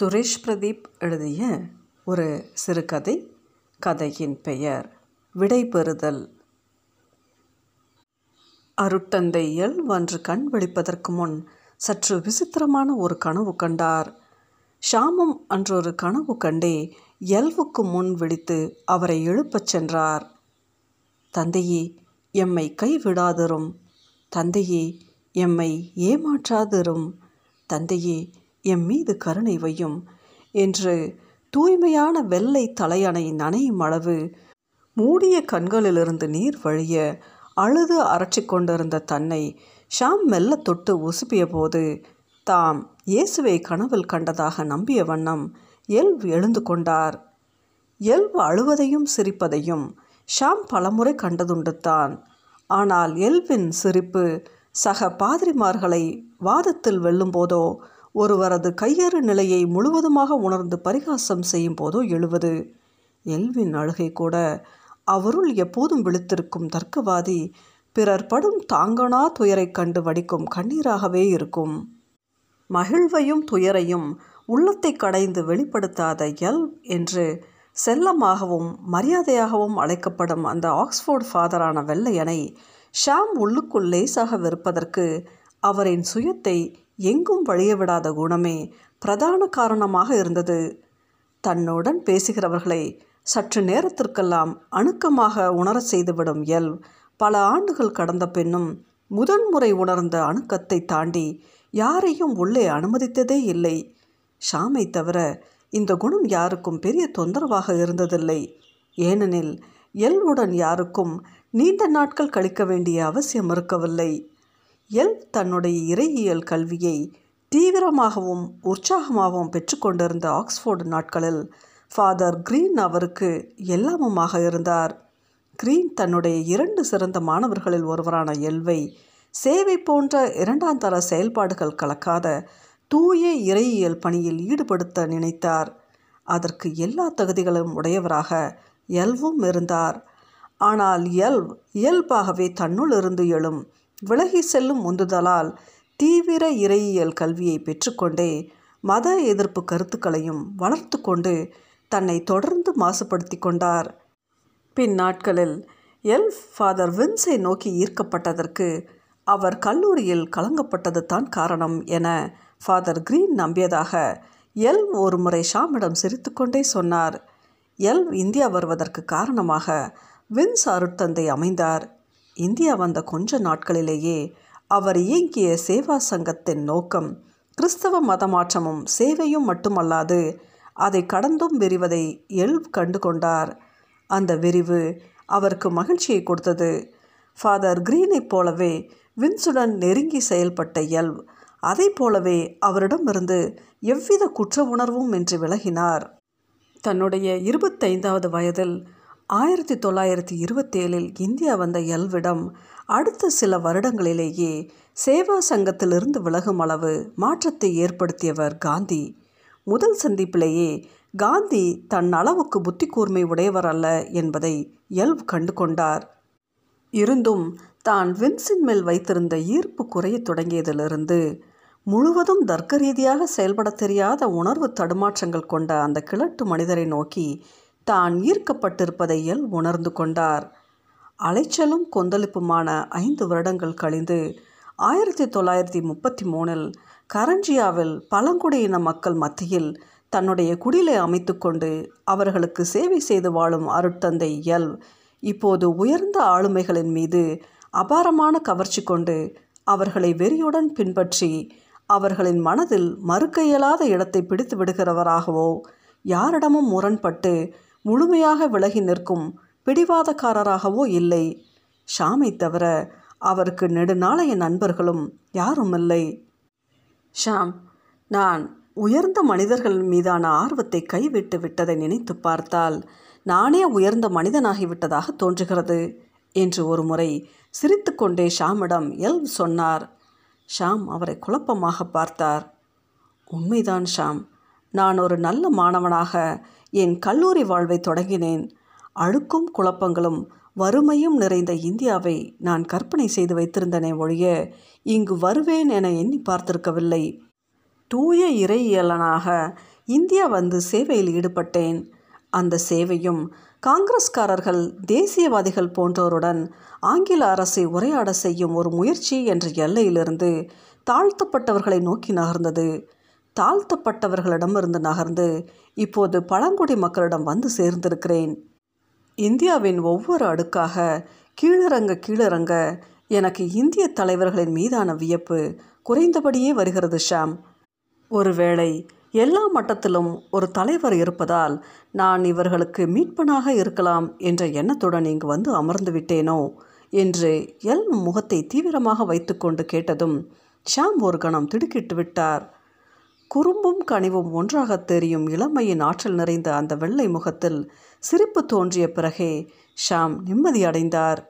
சுரேஷ் பிரதீப் எழுதிய ஒரு சிறுகதை கதையின் பெயர் விடைபெறுதல். அருட்டந்தை எல் அன்று கண் விழிப்பதற்கு முன் சற்று விசித்திரமான ஒரு கனவு கண்டார். ஷாமும் அன்றொரு கனவு கண்டே எல்வுக்கு முன் விழித்து அவரை எழுப்பச் சென்றார். தந்தையே எம்மை கைவிடாதிரும். தந்தையே எம்மை ஏமாற்றாதிரும். தந்தையே எம் மீது கருணை வையும் என்று தூய்மையான வெள்ளை தலையணை நனையும் அளவு மூடிய கண்களிலிருந்து நீர் வழிய அழுது அரைச்சி கொண்டிருந்த தன்னை ஷாம் மெல்ல தொட்டு உசுப்பிய போது தாம் இயேசுவை கனவில் கண்டதாக நம்பிய வண்ணம் எல்வ் எழுந்து கொண்டார். எல்வ் அழுவதையும் சிரிப்பதையும் ஷாம் பலமுறை கண்டதுண்டு தான். ஆனால் எல்வின் சிரிப்பு சக பாதிரிமார்களை வாதத்தில் வெல்லும்போதோ ஒருவரது கையறு நிலையை முழுவதுமாக உணர்ந்து பரிகாசம் செய்யும் போதோ எழுவது. எல்வின் அழுகை கூட அவருள் எப்போதும் விழித்திருக்கும் தர்க்கவாதி பிறர் படும் தாங்கனா துயரைக் கண்டு வடிக்கும் கண்ணீராகவே இருக்கும். மகிழ்வையும் துயரையும் உள்ளத்தை கடைந்து வெளிப்படுத்தாத எல் என்று செல்லமாகவும் மரியாதையாகவும் அழைக்கப்படும் அந்த ஆக்ஸ்போர்ட் ஃபாதரான வெள்ளையனை ஷாம் உள்ளுக்குள் லேசாக வெறுப்பதற்கு அவரின் சுயத்தை எங்கும் வழிய விடாத குணமே பிரதான காரணமாக இருந்தது. தன்னுடன் பேசுகிறவர்களை சற்று நேரத்திற்கெல்லாம் அணுக்கமாக உணரச் செய்துவிடும் எல் பல ஆண்டுகள் கடந்த பின்னும் முதன்முறை உணர்ந்த அணுக்கத்தை தாண்டி யாரையும் உள்ளே அனுமதித்ததே இல்லை. ஷாமை தவிர இந்த குணம் யாருக்கும் பெரிய தொந்தரவாக இருந்ததில்லை. ஏனெனில் எல்வுடன் யாருக்கும் நீண்ட நாட்கள் கழிக்க வேண்டிய அவசியம் இருக்கவில்லை. எல் தன்னுடைய இறையியல் கல்வியை தீவிரமாகவும் உற்சாகமாகவும் பெற்றுக்கொண்டிருந்த ஆக்ஸ்போர்டு நாட்களில் ஃபாதர் கிரீன் அவருக்கு எல்லாமுமாக இருந்தார். கிரீன் தன்னுடைய இரண்டு சிறந்த மாணவர்களில் ஒருவரான எல்வை சேவை போன்ற இரண்டாம் தர செயல்பாடுகள் கலக்காத தூய இறையியல் பணியில் ஈடுபடுத்த நினைத்தார். அதற்கு எல்லா தகுதிகளும் உடையவராக எல்வும் இருந்தார். ஆனால் எல்வ் இயல்பாகவே தன்னுள் இருந்து எழும் விலகி செல்லும் உந்துதலால் தீவிர இறையியல் கல்வியை பெற்றுக்கொண்டே மத எதிர்ப்பு கருத்துக்களையும் வளர்த்து கொண்டு தன்னை தொடர்ந்து மாசுபடுத்தி கொண்டார். பின் நாட்களில் எல் ஃபாதர் வின்ஸை நோக்கி ஈர்க்கப்பட்டதற்கு அவர் கல்லூரியில் கலங்கப்பட்டது தான் காரணம் என ஃபாதர் கிரீன் நம்பியதாக எல் ஒரு முறை ஷாமிடம் சிரித்துக்கொண்டே சொன்னார். எல் இந்தியா வருவதற்கு காரணமாக வின்ஸ் அருட்தந்தை அமைந்தார். இந்தியா வந்த கொஞ்ச நாட்களிலேயே அவர் இயங்கிய சேவா சங்கத்தின் நோக்கம் கிறிஸ்தவ மதமாற்றமும் சேவையும் மட்டுமல்லாது அதை கடந்தும் விரிவதை எல் கண்டு கொண்டார் அந்த விரிவு அவருக்கு மகிழ்ச்சியை கொடுத்தது. ஃபாதர் கிரீனைப் போலவே வின்சுடன் நெருங்கி செயல்பட்ட எல்வ் அதை போலவே அவரிடமிருந்து எவ்வித குற்ற உணர்வும் என்று விலகினார். தன்னுடைய இருபத்தைந்தாவது வயதில் ஆயிரத்தி தொள்ளாயிரத்தி இருபத்தேழில் இந்தியா வந்த எல்விடம் அடுத்த சில வருடங்களிலேயே சேவா சங்கத்திலிருந்து விலகும் அளவு மாற்றத்தை ஏற்படுத்தியவர் காந்தி. முதல் சந்திப்பிலேயே காந்தி தன் அளவுக்கு புத்தி கூர்மை உடையவர் அல்ல என்பதை எல்வ் கண்டு கொண்டார் இருந்தும் தான் வின்சின் மேல் வைத்திருந்த ஈர்ப்பு குறையத் தொடங்கியதிலிருந்து முழுவதும் தர்க்க ரீதியாக செயல்பட தெரியாத உணர்வு தடுமாற்றங்கள் கொண்ட அந்த கிழட்டு மனிதரை நோக்கி தான் ஈர்க்கப்பட்டிருப்பதையில் உணர்ந்து கொண்டார். அலைச்சலும் கொந்தளிப்புமான ஐந்து வருடங்கள் கழிந்து ஆயிரத்தி தொள்ளாயிரத்தி முப்பத்தி மூணில் கரஞ்சியாவில் பழங்குடியின மக்கள் மத்தியில் தன்னுடைய குடிலை அமைத்து கொண்டு அவர்களுக்கு சேவை செய்து வாழும் அருட்தந்தை எல் இப்போது உயர்ந்த ஆளுமைகளின் மீது அபாரமான கவர்ச்சி கொண்டு அவர்களை வெறியுடன் பின்பற்றி அவர்களின் மனதில் மறுக்க இயலாத இடத்தை பிடித்து விடுகிறவராகவோ யாரிடமும் முரண்பட்டு முழுமையாக விலகி நிற்கும் பிடிவாதக்காரராகவோ இல்லை. ஷாமை தவிர அவருக்கு நெடுநாளைய நண்பர்களும் யாரும் இல்லை ஷாம் நான் உயர்ந்த மனிதர்கள் மீதான ஆர்வத்தை கைவிட்டு விட்டதை நினைத்து பார்த்தால் நானே உயர்ந்த மனிதனாகிவிட்டதாக தோன்றுகிறது என்று ஒரு முறை சிரித்துக்கொண்டே ஷாமிடம் எல் சொன்னார். ஷாம் அவரை குழப்பமாக பார்த்தார். உண்மைதான் ஷாம். நான் ஒரு நல்ல மாணவனாக என் கல்லூரி வாழ்வை தொடங்கினேன். அழுக்கும் குழப்பங்களும் வறுமையும் நிறைந்த இந்தியாவை நான் கற்பனை செய்து வைத்திருந்தனே ஒழிய இங்கு வருவேன் என எண்ணி பார்த்திருக்கவில்லை. தூய இறையியலனாக இந்தியா வந்து சேவையில் ஈடுபட்டேன். அந்த சேவையும் காங்கிரஸ்காரர்கள் தேசியவாதிகள் போன்றோருடன் ஆங்கில அரசை உரையாட செய்யும் ஒரு முயற்சி என்ற எல்லையிலிருந்து தாழ்த்தப்பட்டவர்களை நோக்கி நகர்ந்தது. தாழ்த்தப்பட்டவர்களிடமிருந்து நகர்ந்து இப்போது பழங்குடி மக்களிடம் வந்து சேர்ந்திருக்கிறேன். இந்தியாவின் ஒவ்வொரு அடுக்காக கீழிறங்க கீழிறங்க எனக்கு இந்திய தலைவர்களின் மீதான வியப்பு குறைந்தபடியே வருகிறது ஷாம். ஒருவேளை எல்லா மட்டத்திலும் ஒரு தலைவர் இருப்பதால் நான் இவர்களுக்கு மீட்பனாக இருக்கலாம் என்ற எண்ணத்துடன் இங்கு வந்து அமர்ந்து விட்டேனோ என்று எல் முகத்தை தீவிரமாக வைத்துக்கொண்டு கேட்டதும் ஷாம் ஒரு கணம் திடுக்கிட்டு விட்டார். குறும்பும் கனிவும் ஒன்றாக தெரியும். இளமையின் ஆற்றல் நிறைந்த அந்த வெள்ளை முகத்தில் சிரிப்பு தோன்றிய பிறகே ஷாம் நிம்மதியடைந்தார்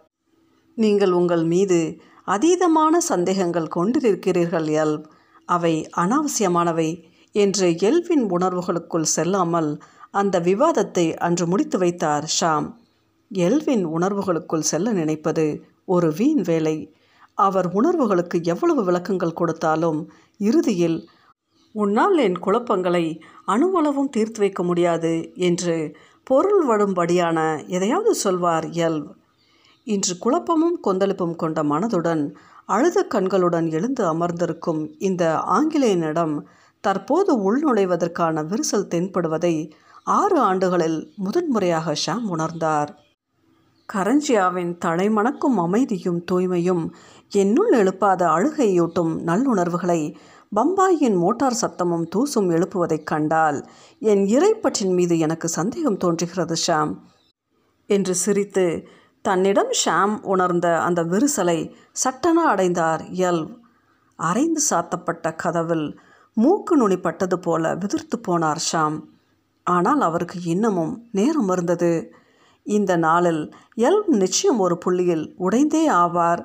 நீங்கள் உங்கள் மீது அதீதமான சந்தேகங்கள் கொண்டிருக்கிறீர்கள் எல் அவை அனாவசியமானவை என்று எல்வின் உணர்வுகளுக்குள் செல்லாமல் அந்த விவாதத்தை அன்று முடித்து வைத்தார் ஷாம். எல்வின் உணர்வுகளுக்குள் செல்ல நினைப்பது ஒரு வீண் வேலை. அவர் உணர்வுகளுக்கு எவ்வளவு விளக்கங்கள் கொடுத்தாலும் இறுதியில் உன்னால் என் குழப்பங்களை அணுவளவும் தீர்த்து வைக்க முடியாது என்று பொருள் வடும்படியான எதையாவது சொல்வார் எல்வ் இன்று குழப்பமும் கொந்தளிப்பும் கொண்ட மனதுடன் அழுத கண்களுடன் எழுந்து அமர்ந்திருக்கும் இந்த ஆங்கிலேயனிடம் தற்போது உள்நுழைவதற்கான விரிசல் தென்படுவதை ஆறு ஆண்டுகளில் முதன்முறையாக ஷாம் உணர்ந்தார். கரஞ்சியாவின் தலைமணக்கும் அமைதியும் தூய்மையும் என்னுள் எழுப்பாத அழுகையூட்டும் நல்லுணர்வுகளை பம்பாயின் மோட்டார் சத்தமும் தூசும் எழுப்புவதைக் கண்டால் என் இறைப்பற்றின் மீது எனக்கு சந்தேகம் தோன்றுகிறது ஷாம் என்று சிரித்து தன்னிடம் ஷாம் உணர்ந்த அந்த விரிசலை சட்டென அடைந்தார் எல்வ் அரைந்து சாத்தப்பட்ட கதவில் மூக்கு நுனி பட்டது போல விதிர்த்து போனார் ஷாம். ஆனால் அவருக்கு இன்னமும் நேரம் இருந்தது. இந்த நாளில் எல் நிச்சயம் ஒரு புள்ளியில் உடைந்தே ஆவார்.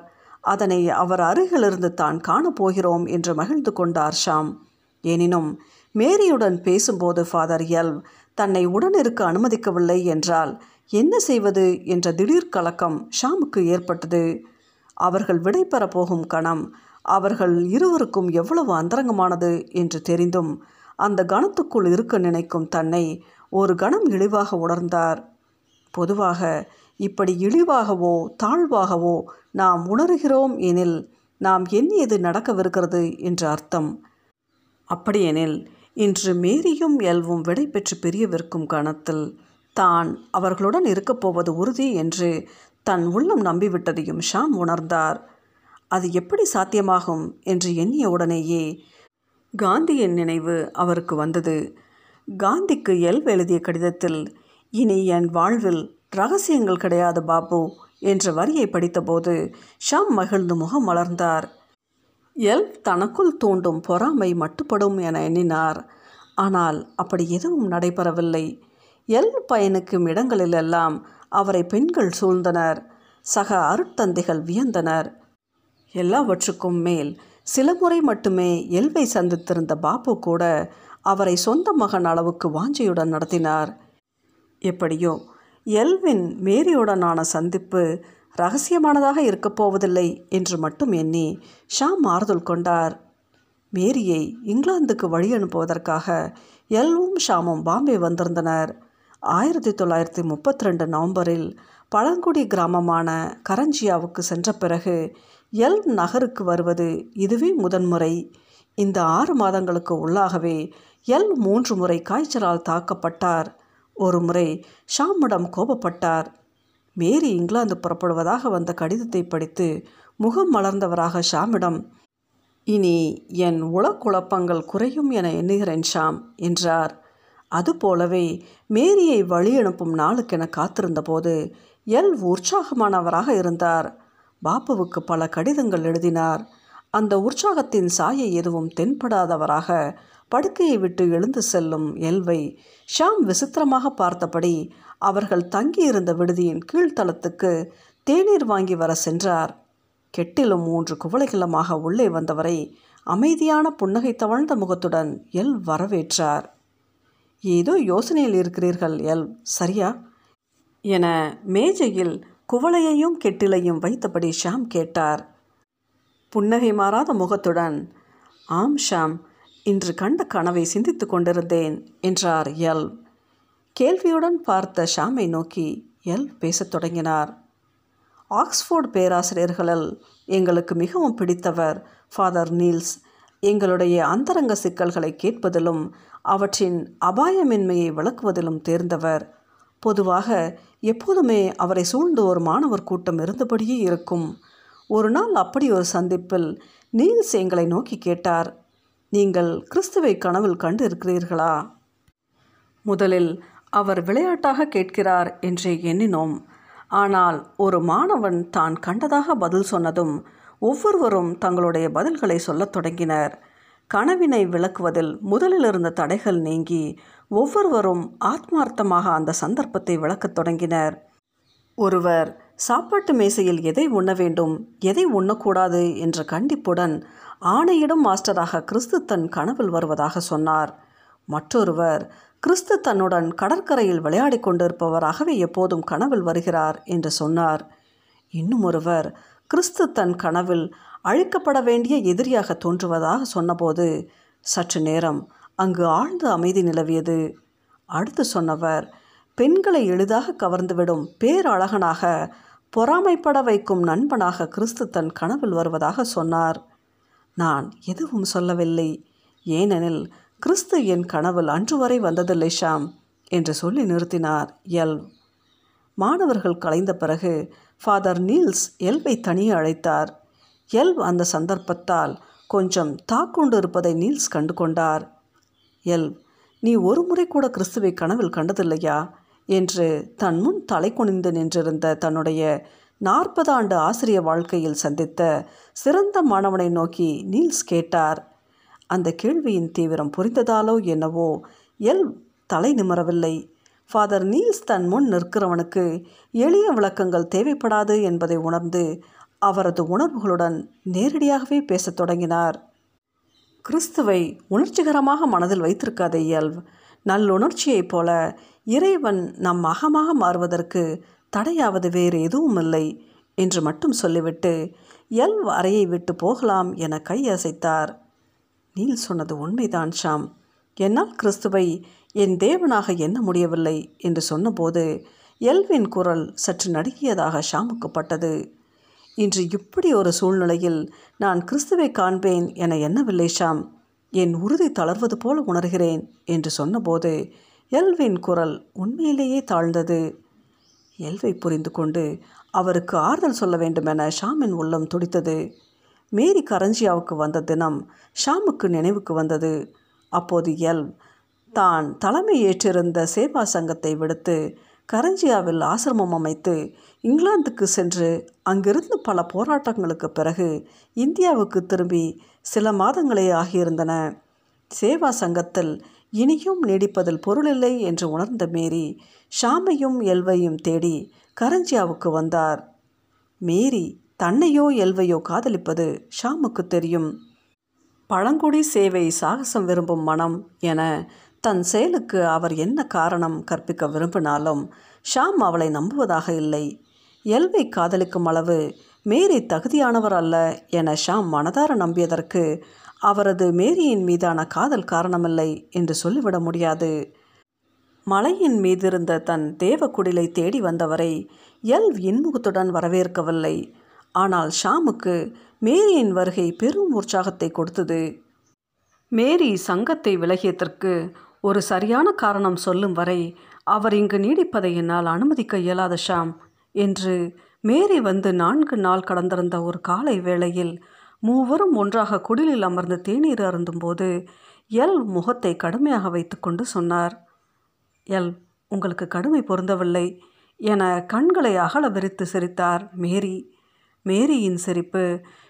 அதனை அவர் அருகிலிருந்து தான் காணப்போகிறோம் என்று மகிழ்ந்து கொண்டார் ஷாம். எனினும் மேரியுடன் பேசும்போது ஃபாதர் எல் தன்னை உடனிருக்க அனுமதிக்கவில்லை என்றால் என்ன செய்வது என்ற திடீர் கலக்கம் ஷாமுக்கு ஏற்பட்டது. அவர்கள் விடைபெற போகும் கணம் அவர்கள் இருவருக்கும் எவ்வளவு அந்தரங்கமானது என்று தெரிந்தும் அந்த கணத்துக்குள் இருக்க நினைக்கும் தன்னை ஒரு கணம் இழிவாக உணர்ந்தார். பொதுவாக இப்படி இழிவாகவோ தாழ்வாகவோ நாம் உணர்கிறோம் எனில் நாம் எண்ணியது நடக்கவிருக்கிறது என்று அர்த்தம். அப்படியெனில் இன்று மேரியும் எல்வும் விடை பெற்று பிரியவிருக்கும் கணத்தில் தான் அவர்களுடன் இருக்கப் போவது உறுதி என்று தன் உள்ளம் நம்பிவிட்டதையும் ஷாம் உணர்ந்தார். அது எப்படி சாத்தியமாகும் என்று எண்ணிய உடனேயே காந்தியின் நினைவு அவருக்கு வந்தது. காந்திக்கு எல் எழுதிய கடிதத்தில் இனி என் வாழ்வில் ரகசியங்கள் கிடையாது பாபு என்ற வரியை படித்தபோது ஷாம் மகிழ்ந்து முகம் மலர்ந்தார். எல் தனக்குள் தூண்டும் பொறாமை மட்டுப்படும் என எண்ணினார். ஆனால் அப்படி எதுவும் நடைபெறவில்லை. எல் பயனுக்கும் இடங்களிலெல்லாம் அவரை பெண்கள் சூழ்ந்தனர். சக அருட்தந்தைகள் வியந்தனர். எல்லாவற்றுக்கும் மேல் சில முறை மட்டுமே எல்வை சந்தித்திருந்த பாபு கூட அவரை சொந்த மகன் அளவுக்கு வாஞ்சையுடன் நடத்தினார். எப்படியோ எல்வின் மேரியுடனான சந்திப்பு ரகசியமானதாக இருக்கப் போவதில்லை என்று மட்டும் எண்ணி ஷாம் ஆறுதல் கொண்டார். மேரியை இங்கிலாந்துக்கு வழி அனுப்புவதற்காக எல்வும் ஷாமும் பாம்பே வந்திருந்தனர். ஆயிரத்தி தொள்ளாயிரத்தி முப்பத்தி ரெண்டு நவம்பரில் பழங்குடி கிராமமான கரஞ்சியாவுக்கு சென்ற பிறகு எல் நகருக்கு வருவது இதுவே முதன்முறை. இந்த ஆறு மாதங்களுக்கு உள்ளாகவே எல் மூன்று முறை காய்ச்சலால் தாக்கப்பட்டார். ஒரு முறை ஷாமிடம் கோபப்பட்டார். மேரி இங்கிலாந்து புறப்படுவதாக வந்த கடிதத்தை படித்து முகம் மலர்ந்தவராக ஷாமிடம் இனி என் உளக்குழப்பங்கள் குறையும் என எண்ணுகிறேன் ஷாம் என்றார். அதுபோலவே மேரியை வழி அனுப்பும் நாளுக்கென காத்திருந்தபோது எல் உற்சாகமானவராக இருந்தார். பாப்புவுக்கு பல கடிதங்கள் எழுதினார். அந்த உற்சாகத்தின் சாயை எதுவும் தென்படாதவராக படுக்கையை விட்டு எழுந்து செல்லும் எல்வை ஷாம் விசித்திரமாக பார்த்தபடி அவர்கள் தங்கியிருந்த விடுதியின் கீழ்த்தளத்துக்கு தேநீர் வாங்கி வர சென்றார். கெட்டிலும் மூன்று குவளைகளுமாக உள்ளே வந்தவரை அமைதியான புன்னகை தவழ்ந்த முகத்துடன் எல் வரவேற்றார். ஏதோ யோசனையில் இருக்கிறீர்கள் எல். சரியா என மேஜையில் குவளையையும் கெட்டிலையும் வைத்தபடி ஷாம் கேட்டார். புன்னகை மாறாத முகத்துடன் ஆம் ஷாம். இன்று கண்ட கனவை சிந்தித்து கொண்டிருந்தேன் என்றார் எல். கேள்வியுடன் பார்த்த ஷாமை நோக்கி எல் பேசத் தொடங்கினார். ஆக்ஸ்போர்ட் பேராசிரியர்களில் எங்களுக்கு மிகவும் பிடித்தவர் ஃபாதர் நீல்ஸ். எங்களுடைய அந்தரங்க சிக்கல்களை கேட்பதிலும் அவற்றின் அபாயமின்மையை விளக்குவதிலும் தேர்ந்தவர். பொதுவாக எப்போதுமே அவரை சூழ்ந்து ஒரு மாணவர் கூட்டம் இருந்தபடியே இருக்கும். ஒரு நாள் அப்படி ஒரு சந்திப்பில் நீல்ஸ் எங்களை நோக்கி கேட்டார் நீங்கள் கிறிஸ்துவை கனவில் கண்டு இருக்கிறீர்களா? முதலில் அவர் விளையாட்டாக கேட்கிறார் என்றே எண்ணினோம். ஆனால் ஒரு மாணவன் தான் கண்டதாக பதில் சொன்னதும் ஒவ்வொருவரும் தங்களுடைய பதில்களை சொல்லத் தொடங்கினர். கனவினை விளக்குவதில் முதலில் இருந்த தடைகள் நீங்கி ஒவ்வொருவரும் ஆத்மார்த்தமாக அந்த சந்தர்ப்பத்தை விளக்கத் தொடங்கினர். ஒருவர் சாப்பாட்டு மேசையில் எதை உண்ண வேண்டும் எதை உண்ணக்கூடாது என்ற கண்டிப்புடன் ஆணையிடும் மாஸ்டராக கிறிஸ்து தன் கனவில் வருவதாக சொன்னார். மற்றொருவர் கிறிஸ்து தன்னுடன் கடற்கரையில் விளையாடிக் கொண்டிருப்பவராகவே எப்போதும் கனவில் வருகிறார் என்று சொன்னார். இன்னும் ஒருவர் கிறிஸ்து தன் கனவில் அழிக்கப்பட வேண்டிய எதிரியாக தோன்றுவதாக சொன்னபோது சற்று நேரம் அங்கு ஆழ்ந்த அமைதி நிலவியது. அடுத்து சொன்னவர் பெண்களை எளிதாக கவர்ந்துவிடும் பேரழகனாக பொறாமைப்பட வைக்கும் நண்பனாக கிறிஸ்து தன் கனவில் வருவதாக சொன்னார். நான் எதுவும் சொல்லவில்லை. ஏனெனில் கிறிஸ்து என் கனவில் அன்று வரை வந்ததில்லை ஷாம் என்று சொல்லி நிறுத்தினார் எல். மாணவர்கள் கலைந்த பிறகு ஃபாதர் நீல்ஸ் எல்வை தனியே அழைத்தார். எல் அந்த சந்தர்ப்பத்தால் கொஞ்சம் தாக்கொண்டு இருப்பதை நீல்ஸ் கண்டு கொண்டார் எல். நீ ஒரு முறை கூட கிறிஸ்துவை கனவில் கண்டதில்லையா? என்று தன் முன் தலை குனிந்து நின்றிருந்த தன்னுடைய நாற்பது ஆண்டு ஆசிரிய வாழ்க்கையில் சந்தித்த சிறந்த மாணவனை நோக்கி நீல்ஸ் கேட்டார். அந்த கேள்வியின் தீவிரம் புரிந்ததாலோ என்னவோ எல் தலை நிமரவில்லை. ஃபாதர் நீல்ஸ் தன் முன் நிற்கிறவனுக்கு எளிய விளக்கங்கள் தேவைப்படாது என்பதை உணர்ந்து அவரது உணர்வுகளுடன் நேரடியாகவே பேசத் தொடங்கினார். கிறிஸ்துவை உணர்ச்சிகரமாக மனதில் வைத்திருக்காத இயல்பு நல்லுணர்ச்சியைப் போல இறைவன் நம் அகமாக மாறுவதற்கு தடையாவது வேறு எதுவும் இல்லை என்று மட்டும் சொல்லிவிட்டு எல் அறையை விட்டு போகலாம் என கை அசைத்தார். நீல் சொன்னது உண்மைதான் ஷாம். என்னால் கிறிஸ்துவை என் தேவனாக எண்ண முடியவில்லை என்று சொன்னபோது எல்வின் குரல் சற்று நடுக்கியதாக ஷாமுக்கு பட்டது. இன்று இப்படி ஒரு சூழ்நிலையில் நான் கிறிஸ்துவை காண்பேன் என எண்ணவில்லை ஷாம். என் உறுதி தளர்வது போல உணர்கிறேன் என்று சொன்னபோது எல்வின் குரல் உண்மையிலேயே தாழ்ந்தது. எல்வை புரிந்து கொண்டு அவருக்கு ஆறுதல் சொல்ல வேண்டுமென ஷாமின் உள்ளம் துடித்தது. மேரி கரஞ்சியாவுக்கு வந்த தினம் ஷாமுக்கு நினைவுக்கு வந்தது. அப்போது எல் தான் தலைமை ஏற்றிருந்த சேவா சங்கத்தை விடுத்து கரஞ்சியாவில் ஆசிரமம் அமைத்து இங்கிலாந்துக்கு சென்று அங்கிருந்து பல போராட்டங்களுக்கு பிறகு இந்தியாவுக்கு திரும்பி சில மாதங்களே ஆகியிருந்தன. சேவா சங்கத்தில் இனியும் நீடிப்பதில் பொருளில்லை என்று உணர்ந்த மேரி ஷாமையும் எல்வையும் தேடி கரஞ்சியாவுக்கு வந்தார். மேரி தன்னையோ எல்வையோ காதலிப்பது ஷாமுக்கு தெரியும். பழங்குடி சேவை சாகசம் விரும்பும் மனம் என தன் செயலுக்கு அவர் என்ன காரணம் கற்பிக்க விரும்பினாலும் ஷாம் அவளை நம்புவதாக இல்லை. எல்வை காதலிக்கும் அளவு மேரி தகுதியானவர் அல்ல என ஷாம் மனதார நம்பியதற்கு அவரது மேரியின் மீதான காதல் காரணமில்லை என்று சொல்லிவிட முடியாது. மலையின் மீதிருந்த தன் தேவக்குடிலை தேடி வந்தவரை எல் இன்முகத்துடன் வரவேற்கவில்லை. ஆனால் ஷாமுக்கு மேரியின் வருகை பெரும் உற்சாகத்தை கொடுத்தது. மேரி சங்கத்தை விலகியதற்கு ஒரு சரியான காரணம் சொல்லும் வரை அவர் இங்கு நீடிப்பதை என்னால் அனுமதிக்க இயலாத ஷாம் என்று மேரி வந்து நான்கு நாள் கடந்திருந்த ஒரு காலை வேளையில் மூவரும் ஒன்றாக குடிலில் அமர்ந்து தேநீர் அருந்தும்போது எல் முகத்தை கடுமையாக வைத்துக்கொண்டு சொன்னார் எல் உங்களுக்கு கடுமை பொருந்தவில்லை என கண்களை அகல விரித்து சிரித்தார் மேரி. மேரியின் சிரிப்பு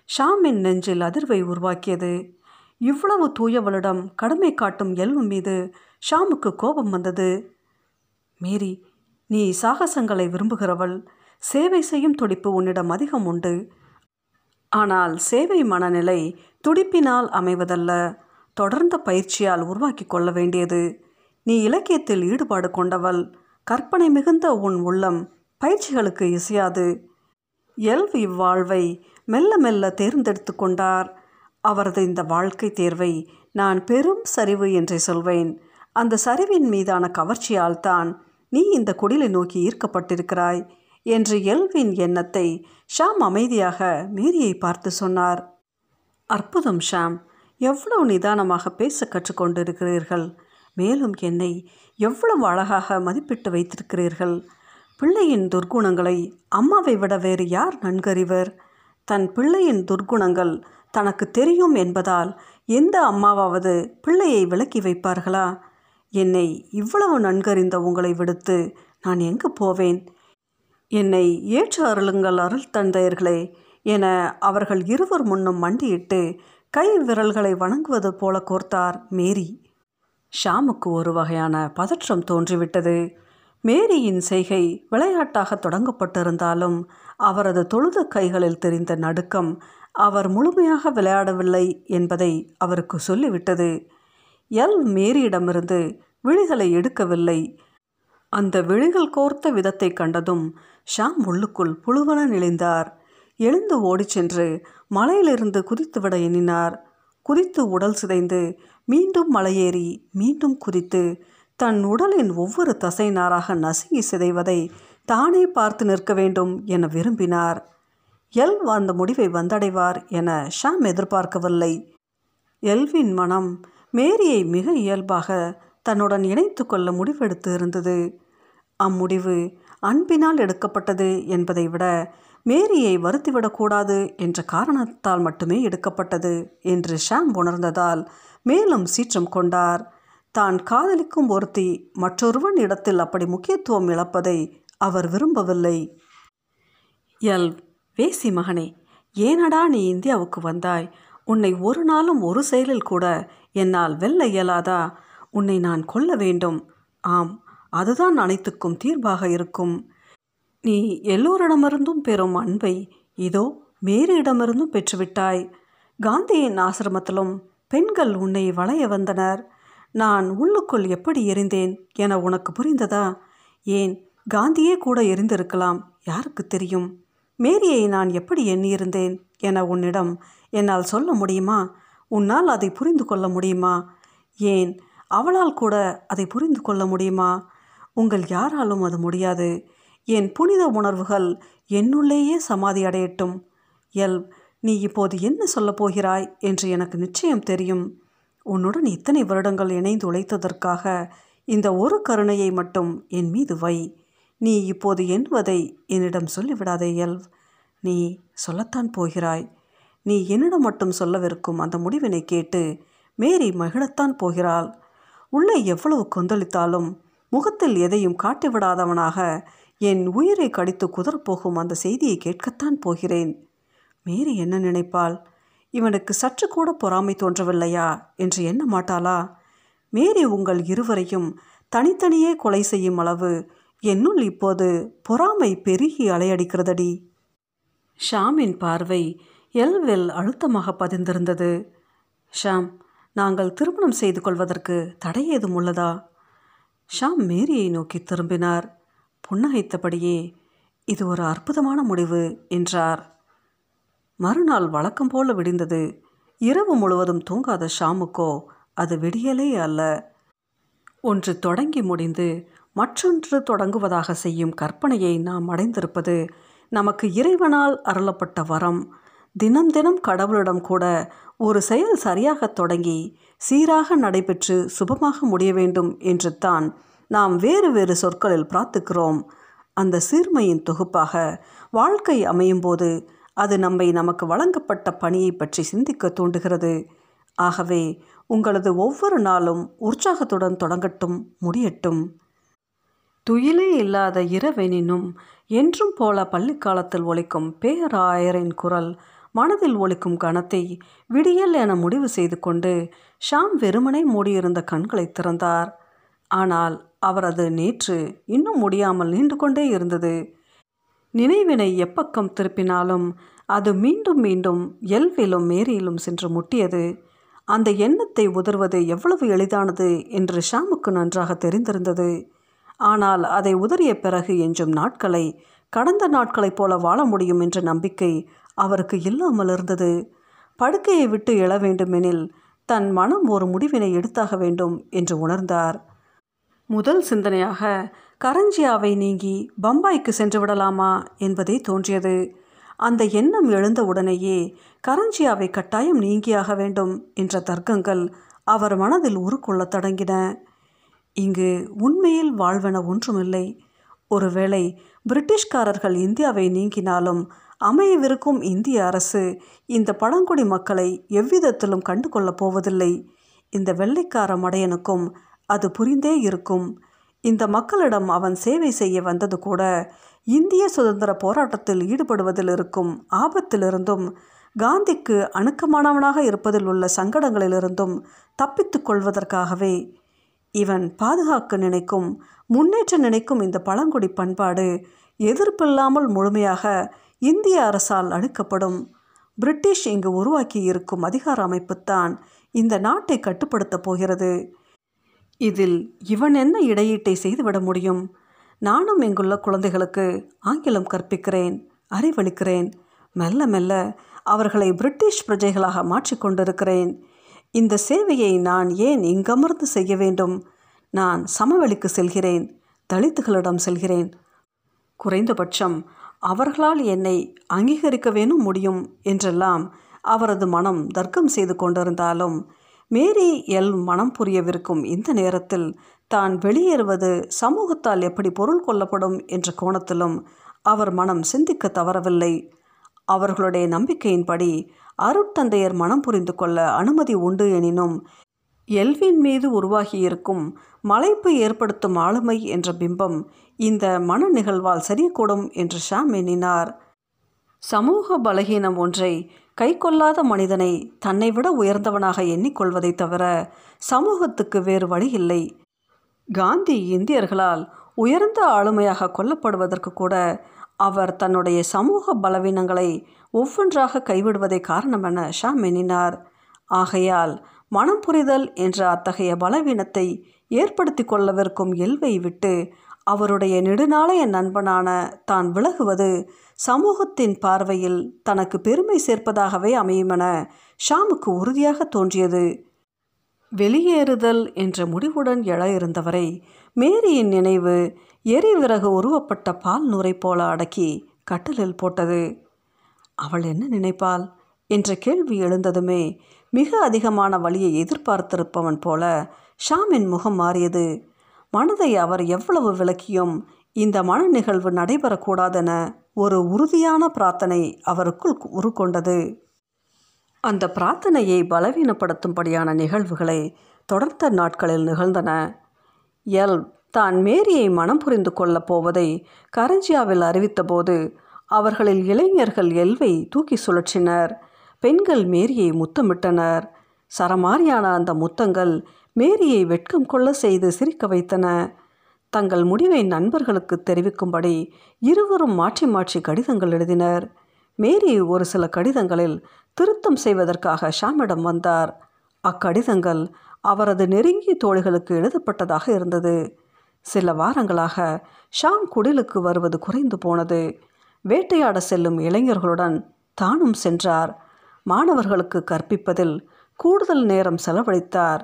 ஷாமின் நெஞ்சில் அதிர்வை உருவாக்கியது. இவ்வளவு தூயவளிடம் கடுமை காட்டும் எல்வு மீது ஷாமுக்கு கோபம் வந்தது. மேரி நீ சாகசங்களை விரும்புகிறவள். சேவை செய்யும் துடிப்பு உன்னிடம் அதிகம் உண்டு. ஆனால் சேவை மனநிலை துடிப்பினால் அமைவதல்ல. தொடர்ந்த பயிற்சியால் உருவாக்கி கொள்ள வேண்டியது. நீ இலக்கியத்தில் ஈடுபாடு கொண்டவள். கற்பனை மிகுந்த உன் உள்ளம் பயிற்சிகளுக்கு இசையாது. எல்வ் இவ்வாழ்வை மெல்ல மெல்ல தேர்ந்தெடுத்து கொண்டார். அவரது இந்த வாழ்க்கை தேர்வை நான் பெரும் சரிவு என்றே சொல்வேன். அந்த சரிவின் மீதான கவர்ச்சியால் தான் நீ இந்த குடிலை நோக்கி ஈர்க்கப்பட்டிருக்கிறாய் என்று எல்வின் எண்ணத்தை ஷாம் அமைதியாக மேரியை பார்த்து சொன்னார். அற்புதம் ஷாம் எவ்வளவு நிதானமாக பேச கற்றுக்கொண்டிருக்கிறீர்கள் மேலும் என்னை எவ்வளவு அழகாக மதிப்பிட்டு வைத்திருக்கிறீர்கள். பிள்ளையின் துர்க்குணங்களை அம்மாவை விட வேறு யார் நன்கறிவர்? தன் பிள்ளையின் துர்க்குணங்கள் தனக்கு தெரியும் என்பதால் எந்த அம்மாவாவது பிள்ளையை விலக்கி வைப்பார்களா? என்னை இவ்வளவு நன்கறிந்த உங்களை விடுத்து நான் எங்கு போவேன்? என்னை ஏற்று அருளுங்கள் அருள் தந்தையர்களே என அவர்கள் இருவர் முன்னும் மண்டியிட்டு கை விரல்களை வணங்குவது போல கோர்த்தார் மேரி. ஷாமுக்கு ஒரு வகையான பதற்றம் தோன்றிவிட்டது. மேரியின் செய்கை விளையாட்டாக தொடங்கப்பட்டிருந்தாலும் அவரது தொழுது கைகளில் தெரிந்த நடுக்கம் அவர் முழுமையாக விளையாடவில்லை என்பதை அவருக்கு சொல்லிவிட்டது. எல். மேரியிடமிருந்து விழிகளை எடுக்கவில்லை. அந்த விழிகள் கோர்த்த விதத்தை கண்டதும் ஷாம் உள்ளுக்குள் புழுவன நெளிந்தார் எழுந்து ஓடிச் சென்று மலையிலிருந்து குதித்துவிட எண்ணினார். குதித்து உடல் சிதைந்து மீண்டும் மலையேறி மீண்டும் குதித்து தன் உடலின் ஒவ்வொரு தசை நாராக நசுங்கி சிதைவதை தானே பார்த்து நிற்க வேண்டும் என விரும்பினார். எல் அந்த முடிவை வந்தடைவார் என ஷாம் எதிர்பார்க்கவில்லை. எல்வின் மனம் மேரியை மிக இயல்பாக தன்னுடன் இணைத்து கொள்ள முடிவெடுத்து இருந்தது. அம்முடிவு அன்பினால் எடுக்கப்பட்டது என்பதை விட மேரியை வருத்திவிடக்கூடாது என்ற காரணத்தால் மட்டுமே எடுக்கப்பட்டது என்று ஷாம் உணர்ந்ததால் மேலும் சீற்றம் கொண்டார். தான் காதலிக்கும் ஒருத்தி மற்றொருவன் இடத்தில் அப்படி முக்கியத்துவம் இழப்பதை அவர் விரும்பவில்லை. எல் வேசி மகனே ஏனடா நீ இந்தியாவுக்கு வந்தாய்? உன்னை ஒரு நாளும் ஒரு செயலில் கூட என்னால் வெல்ல இயலாதா? உன்னை நான் கொல்ல வேண்டும். ஆம் அதுதான் அனைத்துக்கும் தீர்வாக இருக்கும். நீ எல்லோரிடமிருந்தும் பெறும் அன்பை இதோ மேரியிடமிருந்தும் பெற்றுவிட்டாய். காந்தியின் ஆசிரமத்திலும் பெண்கள் உன்னை வளைய வந்தனர். நான் உள்ளுக்குள் எப்படி எரிந்தேன் என உனக்கு புரிந்ததா? ஏன் காந்தியே கூட எரிந்திருக்கலாம் யாருக்கு தெரியும்? மேரியை நான் எப்படி எண்ணியிருந்தேன் என உன்னிடம் என்னால் சொல்ல முடியுமா? உன்னால் அதை புரிந்து கொள்ள முடியுமா? ஏன் அவளால் கூட அதை புரிந்து கொள்ள முடியுமா? உங்கள் யாராலும் அது முடியாது. என் புனித உணர்வுகள் என்னுள்ளேயே சமாதி அடையட்டும். எல் நீ இப்போது என்ன சொல்லப் போகிறாய் என்று எனக்கு நிச்சயம் தெரியும். உன்னுடன் இத்தனை வருடங்கள் இணைந்து உழைத்ததற்காக இந்த ஒரு கருணையை மட்டும் என் மீது வை. நீ இப்போது எண்ணுவதை என்னிடம் சொல்லிவிடாதே எல்வ் நீ சொல்லத்தான் போகிறாய். நீ என்னிடம் மட்டும் சொல்லவிருக்கும் அந்த முடிவினை கேட்டு மேரி மகிழத்தான் போகிறாள். உள்ளே எவ்வளவு கொந்தளித்தாலும் முகத்தில் எதையும் காட்டிவிடாதவனாக என் உயிரை கடித்து குதறப்போகும் அந்த செய்தியை கேட்கத்தான் போகிறேன். மேரி என்ன நினைப்பாள்? இவனுக்கு சற்று கூட பொறாமை தோன்றவில்லையா என்று எண்ண மாட்டாளா? மேரி உங்கள் இருவரையும் தனித்தனியே கொலை செய்யும் அளவு என்னுள் இப்போது பொறாமை பெருகி அலையடிக்கிறதடி. ஷாமின் பார்வை எல்வில் அழுத்தமாக பதிந்திருந்தது. ஷாம் நாங்கள் திருமணம் செய்து கொள்வதற்கு தடை ஏதும் உள்ளதா? ஷாம் மேரியை நோக்கி திரும்பினார். புன்னகைத்தபடியே இது ஒரு அற்புதமான முடிவு என்றார். மறுநாள் வழக்கம் போல விடிந்தது. இரவு முழுவதும் தூங்காத ஷாமுக்கோ அது விடியலே அல்ல. ஒன்று தொடங்கி முடிந்து மற்றொன்று தொடங்குவதாக செய்யும் கற்பனையை நாம் அடைந்திருப்பது நமக்கு இறைவனால் அருளப்பட்ட வரம். தினம் தினம் கடவுளிடம் கூட ஒரு செயல் சரியாக தொடங்கி சீராக நடைபெற்று சுபமாக முடிய வேண்டும் என்று தான் நாம் வேறு வேறு சொற்களில் பிரார்த்திக்கிறோம். அந்த சீர்மையின் தொகுப்பாக வாழ்க்கை அமையும்போது அது நம்மை நமக்கு வழங்கப்பட்ட பணியை பற்றி சிந்திக்க தூண்டுகிறது. ஆகவே உங்களது ஒவ்வொரு நாளும் உற்சாகத்துடன் தொடங்கட்டும் முடியட்டும். துயிலே இல்லாத இரவெனினும் என்றும் போல பள்ளிக்காலத்தில் ஒழிக்கும் பேராயரின் குரல் மனதில் ஒழிக்கும் கணத்தை விடியல் என முடிவு செய்து கொண்டு ஷாம் வெறுமனே மூடியிருந்த கண்களை திறந்தார். ஆனால் அவரது நேற்று இன்னும் முடியாமல் நீண்டு கொண்டே இருந்தது. நினைவினை எப்பக்கம் திருப்பினாலும் அது மீண்டும் மீண்டும் எல்விலும் மேரியிலும் சென்று முட்டியது. அந்த எண்ணத்தை உதர்வது எவ்வளவு எளிதானது என்று ஷாமுக்கு நன்றாக தெரிந்திருந்தது. ஆனால் அதை உதறிய பிறகு எஞ்சும் நாட்களை கடந்த நாட்களைப் போல வாழ முடியும் என்ற நம்பிக்கை அவருக்கு இல்லாமல் இருந்தது. படுக்கையை விட்டு எழ வேண்டுமெனில் தன் மனம் ஒரு முடிவினை எடுத்தாக வேண்டும் என்று உணர்ந்தார். முதல் சிந்தனையாக கரஞ்சியாவை நீங்கி பம்பாய்க்கு சென்று விடலாமா? என்பதே தோன்றியது. அந்த எண்ணம் எழுந்த உடனேயே கரஞ்சியாவை கட்டாயம் நீங்கியாக வேண்டும் என்ற தர்க்கங்கள் அவர் மனதில் உருக்கொள்ளத் தொடங்கின. இங்கு உண்மையில் வாழ்வென ஒன்றுமில்லை. ஒருவேளை பிரிட்டிஷ்காரர்கள் இந்தியாவை நீங்கினாலும் அமையவிருக்கும் இந்திய அரசு இந்த பழங்குடி மக்களை எவ்விதத்திலும் கண்டு கொள்ளப் போவதில்லை. இந்த வெள்ளைக்கார மடையனுக்கும் அது புரிந்தே இருக்கும். இந்த மக்களிடம் அவன் சேவை செய்ய வந்தது கூட இந்திய சுதந்திர போராட்டத்தில் ஈடுபடுவதில் இருக்கும் ஆபத்திலிருந்தும் காந்திக்கு அணுக்கமானவனாக இருப்பதில் உள்ள சங்கடங்களிலிருந்தும் தப்பித்து கொள்வதற்காகவே இவன் பாதுகாக்க நினைக்கும் முன்னேற்ற நினைக்கும் இந்த பழங்குடி பண்பாடு எதிர்ப்பில்லாமல் முழுமையாக இந்திய அரசால் அழுக்கப்படும். பிரிட்டிஷ் இங்கு உருவாக்கி இருக்கும் அதிகார அமைப்புத்தான் இந்த நாட்டை கட்டுப்படுத்தப் போகிறது. இதில் இவன் என்ன இடையீட்டை செய்துவிட முடியும்? நானும் இங்குள்ள குழந்தைகளுக்கு ஆங்கிலம் கற்பிக்கிறேன் அறிவளிக்கிறேன். மெல்ல மெல்ல அவர்களை பிரிட்டிஷ் பிரஜைகளாக மாற்றிக்கொண்டிருக்கிறேன் இந்த சேவையை நான் ஏன் இங்கமர்ந்து செய்ய வேண்டும்? நான் சமவெளிக்கு செல்கிறேன் தலித்துகளிடம் செல்கிறேன். குறைந்தபட்சம் அவர்களால் என்னை அங்கீகரிக்க வேணும் முடியும் என்றெல்லாம் அவரது மனம் தர்க்கம் செய்து கொண்டிருந்தாலும் மேரி எல் மனம் புரியவிருக்கும் இந்த நேரத்தில் தான் வெளியேறுவது சமூகத்தால் எப்படி பொருள் கொள்ளப்படும் என்ற கோணத்திலும் அவர் மனம் சிந்திக்க தவறவில்லை. அவர்களுடைய நம்பிக்கையின்படி அருட்தந்தையர் மனம் புரிந்து கொள்ள அனுமதி உண்டு எனினும் எல்வின் மீது உருவாகியிருக்கும் மலைப்பு ஏற்படுத்தும் ஆளுமை என்ற பிம்பம் இந்த மன நிகழ்வால் சரியக்கூடும் என்று ஷாம் எண்ணினார். சமூக பலகீனம் ஒன்றை கை கொள்ளாத மனிதனை தன்னை விட உயர்ந்தவனாக எண்ணிக்கொள்வதை தவிர சமூகத்துக்கு வேறு வழி இல்லை. காந்தி இந்தியர்களால் உயர்ந்த ஆளுமையாக கொல்லப்படுவதற்கு கூட அவர் தன்னுடைய சமூக பலவீனங்களை ஒவ்வொன்றாக கைவிடுவதை காரணம் என ஷாம் எண்ணினார். ஆகையால் மனம் புரிதல் என்ற அத்தகைய பலவீனத்தை ஏற்படுத்தி கொள்ளவிருக்கும் எல்வை விட்டு அவருடைய நெடுநாளைய நண்பனான தான் விலகுவது சமூகத்தின் பார்வையில் தனக்கு பெருமை சேர்ப்பதாகவே அமையுமென ஷாமுக்கு உறுதியாக தோன்றியது. வெளியேறுதல் என்ற முடிவுடன் எழ இருந்தவரை மேரியின் நினைவு எரிவிறகு உருவப்பட்ட பால் நூரை போல அடக்கி கட்டலில் போட்டது. அவள் என்ன நினைப்பாள்? என்ற கேள்வி எழுந்ததுமே மிக அதிகமான வழியை எதிர்பார்த்திருப்பவன் போல ஷாமின் முகம் மாறியது. மனதை அவர் எவ்வளவு விளக்கியும் இந்த மன நிகழ்வு நடைபெறக்கூடாதென ஒரு உறுதியான பிரார்த்தனை அவருக்குள் உருக்கொண்டது. அந்த பிரார்த்தனையை பலவீனப்படுத்தும்படியான நிகழ்வுகளை தொடர்ந்த நாட்களில் நிகழ்ந்தன. எல் தான் மேரியை மனம் புரிந்து கொள்ளப் போவதை கரஞ்சியாவில் அறிவித்தபோது அவர்களில் இளைஞர்கள் எல்வை தூக்கி சுழற்றினர். பெண்கள் மேரியை முத்தமிட்டனர். சரமாரியான அந்த முத்தங்கள் மேரியை வெட்கம் கொள்ள செய்து சிரிக்க வைத்தன. தங்கள் முடிவை நண்பர்களுக்கு தெரிவிக்கும்படி இருவரும் மாற்றி மாற்றி கடிதங்கள் எழுதினர். மேரி ஒரு சில கடிதங்களில் திருத்தம் செய்வதற்காக ஷாமிடம் வந்தார். அக்கடிதங்கள் அவரது நெருங்கிய தோழிகளுக்கு எழுதப்பட்டதாக இருந்தது. சில வாரங்களாக ஷாம் குடிலுக்கு வருவது குறைந்து போனது. வேட்டையாட செல்லும் இளைஞர்களுடன் தானும் சென்றார். மாணவர்களுக்கு கற்பிப்பதில் கூடுதல் நேரம் செலவழித்தார்.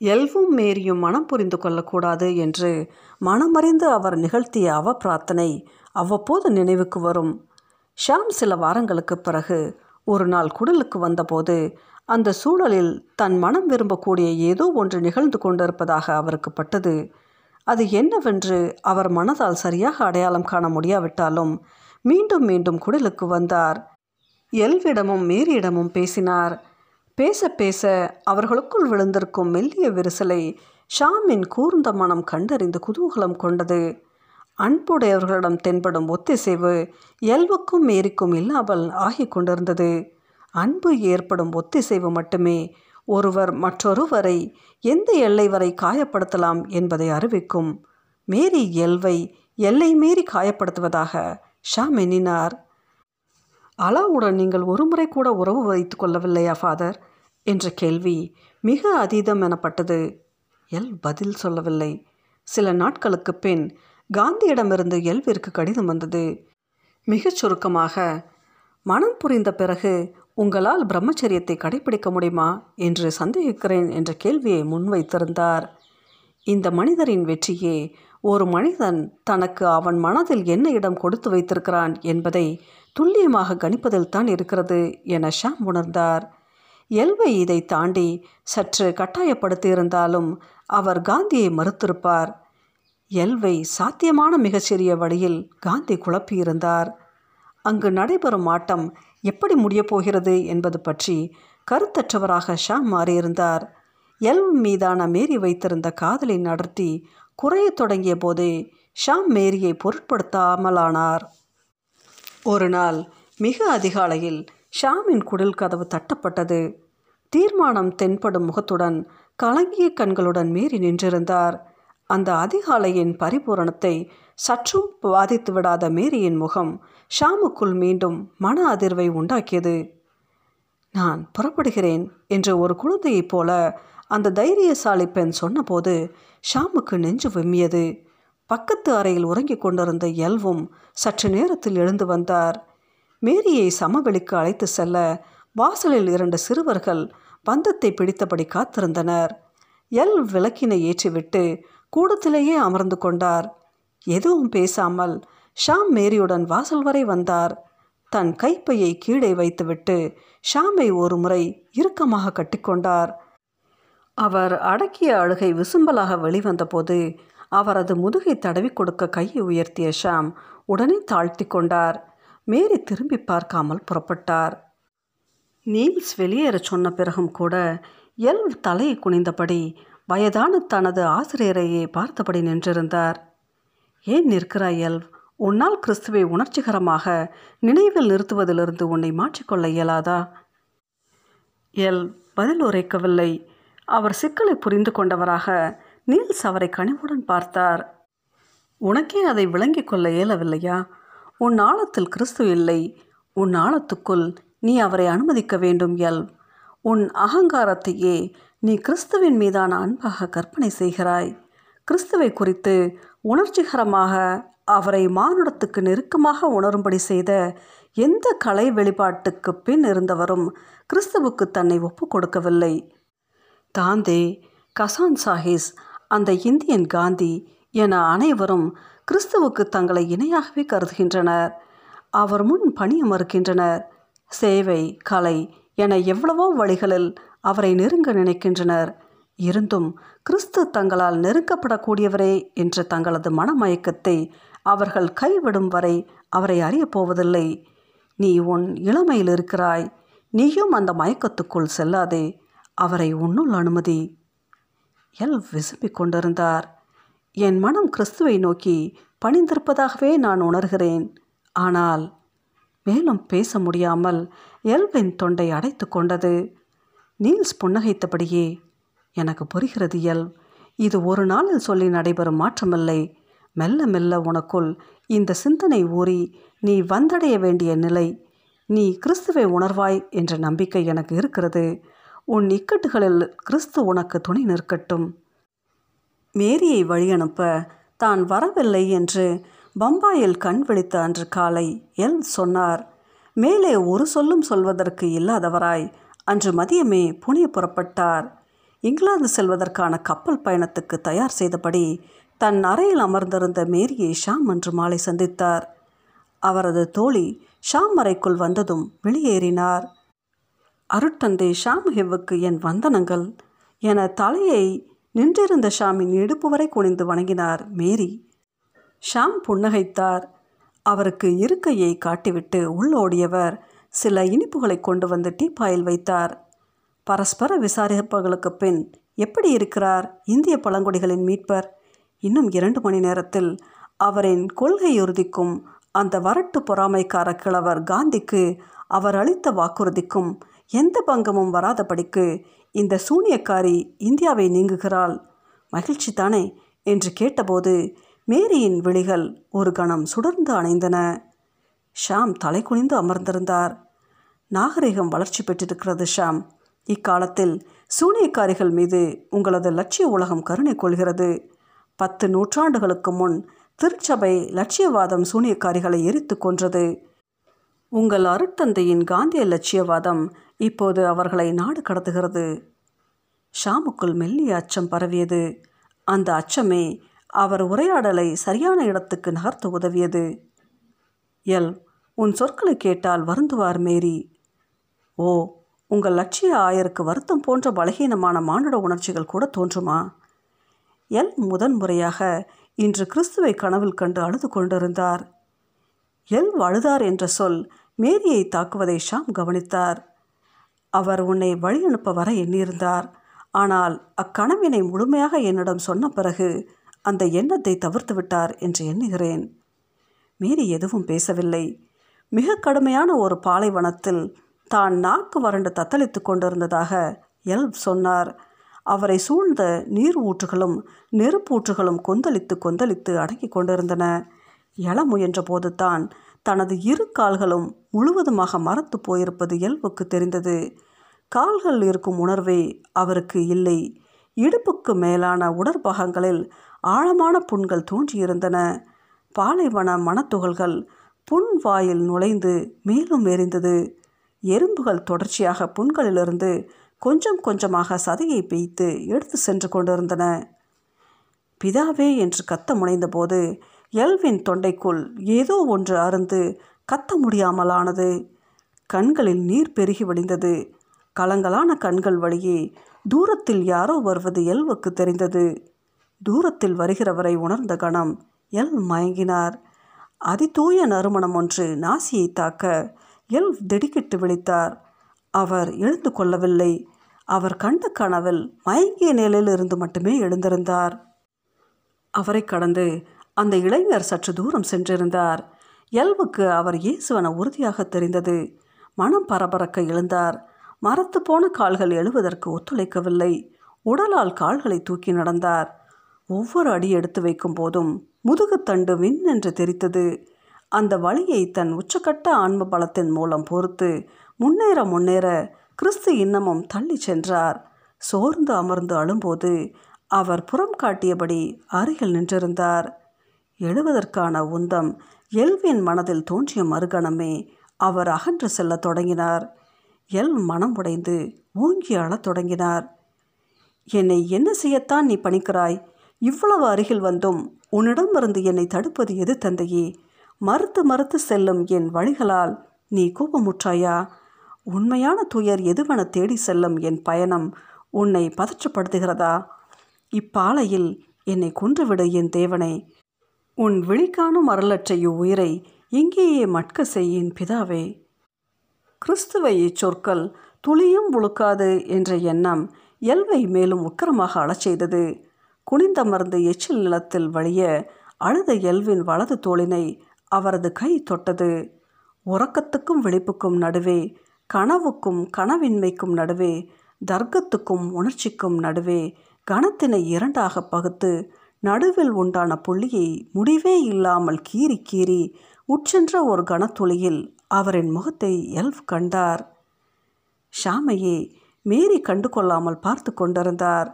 எல்வும் மேரியும் மனம் புரிந்து கொள்ளக்கூடாது என்று மனமறிந்து அவர் நிகழ்த்திய அவ பிரார்த்தனை அவ்வப்போது நினைவுக்கு வரும். ஷாம் சில வாரங்களுக்கு பிறகு ஒரு நாள் குடலுக்கு வந்தபோது அந்த சூழலில் தன் மனம் விரும்பக்கூடிய ஏதோ ஒன்று நிகழ்ந்து கொண்டிருப்பதாக அவருக்கு பட்டது. அது என்னவென்று அவர் மனதால் சரியாக அடையாளம் காண முடியாவிட்டாலும் மீண்டும் மீண்டும் குடலுக்கு வந்தார். எல்விடமும் மேரியிடமும் பேசினார். பேச பேச அவர்களுக்குள் விழுந்திருக்கும் மெல்லிய விரிசலை ஷாமின் கூர்ந்த மனம் கண்டறிந்து குதூகலம் கொண்டது. அன்புடையவர்களிடம் தென்படும் ஒத்திசைவு எல்வுக்கும் மேரிக்கும் இல்லாமல் ஆகிக் கொண்டிருந்தது. அன்பு ஏற்படும் ஒத்திசைவு மட்டுமே ஒருவர் மற்றொருவரை எந்த எல்லை வரை காயப்படுத்தலாம் என்பதை அறிவிக்கும். மேரி எல்வை எல்லை மீறி காயப்படுத்துவதாக ஷாம் எண்ணினார். அலாவுடன் நீங்கள் ஒருமுறை கூட உறவு வைத்து கொள்ளவில்லையா ஃபாதர்? என்ற கேள்வி மிக அதீதம் எனப்பட்டது. எல் பதில் சொல்லவில்லை. சில நாட்களுக்கு பின் காந்தியிடமிருந்து எல்விற்கு கடிதம் வந்தது. மிகச் சுருக்கமாக மனம் புரிந்த பிறகு உங்களால் பிரம்மச்சரியத்தை கடைபிடிக்க முடியுமா என்று சந்தேகிக்கிறேன் என்ற கேள்வியை முன்வைத்திருந்தார். இந்த மனிதரின் வெற்றியே ஒரு மனிதன் தனக்கு அவன் மனதில் என்ன இடம் கொடுத்து வைத்திருக்கிறான் என்பதை துல்லியமாக கணிப்பதில் தான் இருக்கிறது என ஷாம் உணர்ந்தார். எல்வை இதை தாண்டி சற்று கட்டாயப்படுத்தியிருந்தாலும் அவர் காந்தியை மறுத்திருப்பார். எல்வை சாத்தியமான மிகச்சிறிய வழியில் காந்தி குழப்பியிருந்தார். அங்கு நடைபெறும் ஆட்டம் எப்படி முடியப் போகிறது என்பது பற்றி கருத்தற்றவராக ஷாம் மாறியிருந்தார். எல் மீதான மேரி வைத்திருந்த காதலை நடத்தி குறையத் தொடங்கிய போதே ஷாம் மேரியை பொருட்படுத்தாமலானார். ஒரு நாள் மிக அதிகாலையில் ஷாமின் குடில் கதவு தட்டப்பட்டது. தீர்மானம் தென்படும் முகத்துடன் கலங்கிய கண்களுடன் மேரி நின்றிருந்தார். அந்த அதிகாலையின் பரிபூரணத்தை சற்றும் பாதித்து விடாத மேரியின் முகம் ஷாமுக்குள் மீண்டும் மன அதிர்வை உண்டாக்கியது. நான் புறப்படுகிறேன் என்று ஒரு குழந்தையைப் போல அந்த தைரியசாலி பெண் சொன்னபோது ஷாமுக்கு நெஞ்சு விம்மியது. பக்கத்து அறையில் உறங்கிக் கொண்டிருந்த எல்வும் சற்று நேரத்தில் எழுந்து வந்தார். மேரியை சமவெளிக்கு அழைத்து செல்ல வாசலில் இரண்டு சிறுவர்கள் பந்தத்தை பிடித்தபடி காத்திருந்தனர். எல் விளக்கினை ஏற்றிவிட்டு கூடத்திலேயே அமர்ந்து கொண்டார். எதுவும் பேசாமல் ஷாம் மேரியுடன் வாசல் வரை வந்தார். தன் கைப்பையை கீழே வைத்துவிட்டு ஷாமை ஒரு முறை இறுக்கமாக கட்டிக்கொண்டார் அவர் அடக்கிய அழுகை விசும்பலாக வெளிவந்தபோது அவரது முதுகை தடவி கொடுக்க கையை உயர்த்திய ஷாம் உடனே தாழ்த்தி கொண்டார். மேரி திரும்பி பார்க்காமல் புறப்பட்டார். நீல்ஸ் வெளியேறச் சொன்ன பிறகும் கூட எல் தலையை குனிந்தபடி வயதான தனது ஆசிரியரையே பார்த்தபடி நின்றிருந்தார். ஏன் நிற்கிறாய் எல் உன்னால் கிறிஸ்துவை உணர்ச்சிகரமாக நினைவில் நிறுத்துவதிலிருந்து உன்னை மாற்றிக்கொள்ள இயலாதா? எல் பதில் உரைக்கவில்லை. அவர் சிக்கலை புரிந்து கொண்டவராக நீல்ஸ் அவரை கனிவுடன் பார்த்தார். உனக்கே அதை விளங்கிக் கொள்ள இயலவில்லையா? உன் ஆழத்தில் கிறிஸ்து இல்லை. உன் ஆழத்துக்குள் நீ அவரை அனுமதிக்க வேண்டும் எல். உன் அகங்காரத்தையே நீ கிறிஸ்துவின் மீதான அன்பாக கற்பனை செய்கிறாய். கிறிஸ்துவை குறித்து உணர்ச்சிகரமாக அவரை மானுடத்துக்கு நெருக்கமாக உணரும்படி செய்த எந்த கலை வெளிப்பாட்டுக்கு பின் இருந்தவரும் கிறிஸ்துவுக்கு தன்னை ஒப்பு கொடுக்கவில்லை. தாந்தே கசான் சாஹிஸ் அந்த இந்தியன் காந்தி என அனைவரும் கிறிஸ்துவுக்கு தங்களை இணையாகவே கருதுகின்றனர். அவர் முன் பணிய மறுக்கின்றனர் சேவை கலை என எவ்வளவோ வழிகளில் அவரை நெருங்க நினைக்கின்றனர். இருந்தும் கிறிஸ்து தங்களால் நெருக்கப்படக்கூடியவரே என்ற தங்களது மனமயக்கத்தை அவர்கள் கைவிடும் வரை அவரை அறியப் போவதில்லை. நீ உன் இளமையில் இருக்கிறாய். நீயும் அந்த மயக்கத்துக்குள் செல்லாதே. அவரை உன்னுள் அனுமதி. எல் விசும்பிக் கொண்டிருந்தார். என் மனம் கிறிஸ்துவை நோக்கி பணிந்திருப்பதாகவே நான் உணர்கிறேன். ஆனால் மேலும் பேச முடியாமல் எல்வின் தொண்டை அடைத்து கொண்டது. நீல்ஸ் புன்னகைத்தபடியே எனக்கு புரிகிறது எல் இது ஒரு நாளில் சொல்லி நடைபெறும் மாற்றமில்லை. மெல்ல மெல்ல உனக்குள் இந்த சிந்தனை ஊறி நீ வந்தடைய வேண்டிய நிலை. நீ கிறிஸ்துவை உணர்வாய் என்ற நம்பிக்கை எனக்கு இருக்கிறது. உன் இக்கட்டுகளில் கிறிஸ்து உனக்கு துணை நிற்கட்டும். மேரியை வழியனுப்ப தான் வரவில்லை என்று பம்பாயில் கண் விழித்த அன்று காலை எல் சொன்னார் மேலே ஒரு சொல்லும் சொல்வதற்கு இல்லாதவராய். அன்று மதியமே புனே புறப்பட்டார். இங்கிலாந்து செல்வதற்கான கப்பல் பயணத்துக்கு தயார் செய்தபடி தன் அறையில் அமர்ந்திருந்த மேரியை ஷாம் அன்று மாலை சந்தித்தார். அவரது தோழி ஷாம் அறைக்குள் வந்ததும் வெளியேறினார். அருட்தந்தை ஷாம் என் வந்தனங்கள் என தலையை நின்றிருந்த ஷாமின் இடுப்பு வரை குனிந்து வணங்கினார் மேரி. ஷாம் புன்னகைத்தார். அவருக்கு இருக்கையை காட்டிவிட்டு உள்ளோடியவர் சில இனிப்புகளை கொண்டு வந்து டீப்பாயில் வைத்தார். பரஸ்பர விசாரிப்புகளுக்கு பின் எப்படி இருக்கிறார் இந்திய பழங்குடிகளின் மீட்பர்? இன்னும் இரண்டு மணி நேரத்தில் அவரின் கொள்கை உறுதிக்கும் அந்த வரட்டு பொறாமைக்கார கிழவர் காந்திக்கு அவர் அளித்த வாக்குறுதிக்கும் எந்த பங்கமும் வராதபடிக்கு இந்த சூனியக்காரி இந்தியாவை நீங்குகிறாள். மகிழ்ச்சி தானே? என்று கேட்டபோது மேரியின் விழிகள் ஒரு கணம் சுடர்ந்து அணைந்தன. ஷாம் தலை குனிந்து அமர்ந்திருந்தார். நாகரிகம் வளர்ச்சி பெற்றிருக்கிறது ஷாம். இக்காலத்தில் சூனியக்காரிகள் மீது உங்களது லட்சிய உலகம் கருணை கொள்கிறது. பத்து நூற்றாண்டுகளுக்கு முன் திருச்சபை லட்சியவாதம் சூனியக்காரிகளை எரித்து கொன்றது. உங்கள் அருட்தந்தையின் காந்திய லட்சியவாதம் இப்போது அவர்களை நாடு கடத்துகிறது. ஷாமுக்குள் மெல்லிய அச்சம் பரவியது. அந்த அச்சமே அவர் உரையாடலை சரியான இடத்துக்கு நகர்த்த உதவியது. எல் உன் சொற்களை கேட்டால் வருந்துவார் மேரி. ஓ உங்கள் லட்சிய ஆயருக்கு வருத்தம் போன்ற பலகீனமான மானுட உணர்ச்சிகள் கூட தோன்றுமா? எல் முதன்முறையாக இன்று கிறிஸ்துவை கனவில் கண்டு அழுது கொண்டிருந்தார். எல் அழுதார் என்ற சொல் மேரியை தாக்குவதை ஷாம் கவனித்தார். அவர் உன்னை வழி அனுப்ப வர எண்ணியிருந்தார். ஆனால் அக்கனவினை முழுமையாக என்னிடம் சொன்ன பிறகு அந்த எண்ணத்தை தவிர்த்து விட்டார் என்று எண்ணுகிறேன். மீறி எதுவும் பேசவில்லை. மிக கடுமையான ஒரு பாலைவனத்தில் தான் நாக்கு வறண்டு தத்தளித்து கொண்டிருந்ததாக எல் சொன்னார். அவரை சூழ்ந்த நீர் ஊற்றுகளும் நெருப்பூற்றுகளும் கொந்தளித்து கொந்தளித்து அடங்கி கொண்டிருந்தன. எழ முயன்ற போதுதான் தனது இரு கால்களும் முழுவதுமாக மறத்து போயிருப்பது இயல்புக்கு தெரிந்தது. கால்கள் இருக்கும் உணர்வே அவருக்கு இல்லை. இடுப்புக்கு மேலான உடற்பாகங்களில் ஆழமான புண்கள் தோன்றியிருந்தன. பாலைவன மனத்துகள்கள் புண் வாயில் நுழைந்து மேலும் எரிந்தது. எறும்புகள் தொடர்ச்சியாக புண்களிலிருந்து கொஞ்சம் கொஞ்சமாக சதையை பெய்த்து எடுத்து சென்று கொண்டிருந்தன. பிதாவே என்று கத்த முனைந்தபோது எல்வின் தொண்டைக்குள் ஏதோ ஒன்று அருந்து கத்த முடியாமலானது. கண்களில் நீர் பெருகி வழிந்தது கலங்கலான கண்கள் வழியே தூரத்தில் யாரோ வருவது எல்வுக்கு தெரிந்தது. தூரத்தில் வருகிறவரை உணர்ந்த கணம் எல் மயங்கினார். அதிதூய நறுமணம் ஒன்று நாசியை தாக்க எல் திடுக்கிட்டு விழித்தார். அவர் எழுந்து கொள்ளவில்லை. அவர் கண்ட கனவில் மயங்கிய நிலையில் இருந்து மட்டுமே எழுந்திருந்தார். அவரை கடந்து அந்த இளைஞர் சற்று தூரம் சென்றிருந்தார். எல்வுக்கு அவர் இயேசுவன உறுதியாக தெரிந்தது. மனம் பரபரக்க எழுந்தார். மரத்து போன கால்கள் எழுவதற்கு ஒத்துழைக்கவில்லை. உடலால் கால்களை தூக்கி நடந்தார். ஒவ்வொரு அடி எடுத்து வைக்கும் போதும் முதுகுத்தண்டு மின் என்று தெரித்தது. அந்த வழியை தன் உச்சக்கட்ட ஆன்ம பலத்தின் மூலம் பொறுத்து முன்னேற முன்னேற கிறிஸ்து இன்னமும் தள்ளி சென்றார். சோர்ந்து அமர்ந்து அழும்போது அவர் புறம் காட்டியபடி அருகில் நின்றிருந்தார். எழுவதற்கான உந்தம் எல்வின் மனதில் தோன்றிய மறுகணமே அவர் அகன்று செல்லத் தொடங்கினார். எல் மனம் உடைந்து ஓங்கி அழத் தொடங்கினார். என்னை என்ன செய்யத்தான் நீ பணிக்கிறாய்? இவ்வளவு அருகில் வந்தும் உன்னிடமிருந்து என்னை தடுப்பது எது தந்தையே? மறுத்து மறுத்து செல்லும் என் வழிகளால் நீ கோபமுற்றாயா? உண்மையான துயர் எதுவென தேடி செல்லும் என் பயணம் உன்னை பதற்றப்படுத்துகிறதா? இப்பாலையில் என்னை கொன்றுவிடு என் தேவனே. உன் விழிக்காணும் அருளற்றைய உயிரை இங்கேயே மட்க செய்யின் பிதாவே. கிறிஸ்துவை இச்சொற்கள் துளியும் உழுக்காது என்ற எண்ணம் எல்வை மேலும் உக்கிரமாக அழச் செய்தது. குனிந்தமர்ந்து எச்சில் நிலத்தில் வழிய அழுத எல்வின் வலது தோளினை அவரது கை தொட்டது. உறக்கத்துக்கும் விழிப்புக்கும் நடுவே கனவுக்கும் கனவின்மைக்கும் நடுவே தர்க்கத்துக்கும் உணர்ச்சிக்கும் நடுவே கணத்தினை இரண்டாக பகுத்து நடுவில் உண்டான புள்ளியை முடிவே இல்லாமல் கீறி கீறி உச்சென்ற ஒரு கனத்துளியில் அவரின் முகத்தை எல்ஃப் கண்டார். ஷாமையே மேரி கண்டு கொள்ளாமல் பார்த்து கொண்டிருந்தார்.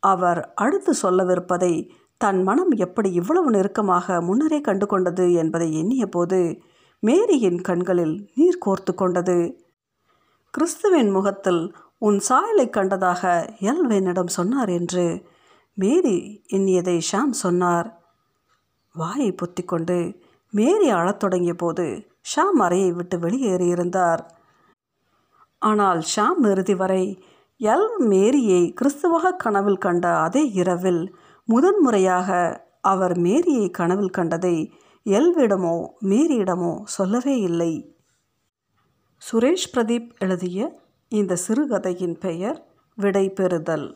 அவர் அடுத்து சொல்லவிருப்பதை தன் மனம் எப்படி இவ்வளவு நெருக்கமாக முன்னரே கண்டு கொண்டது என்பதை எண்ணிய போது மேரியின் கண்களில் நீர் கோர்த்து கொண்டது. கிறிஸ்துவின் முகத்தில் உன் சாயலை கண்டதாக எல்வேனிடம் சொன்னார் என்று மேரி எண்ணியதை ஷாம் சொன்னார். வாயை பொத்திக்கொண்டு மேரி அழத் தொடங்கிய போது ஷாம் அறையை விட்டு வெளியேறியிருந்தார். ஆனால் ஷாம் இறுதி வரை எல் மேரியை கிறிஸ்துவாக கனவில் கண்ட அதே இரவில் முதன்முறையாக அவர் மேரியை கனவில் கண்டதை எல்விடமோ மேரியிடமோ சொல்லவே இல்லை. சுரேஷ் பிரதீப் எழுதிய இந்த சிறுகதையின் பெயர் விடை பெறுதல்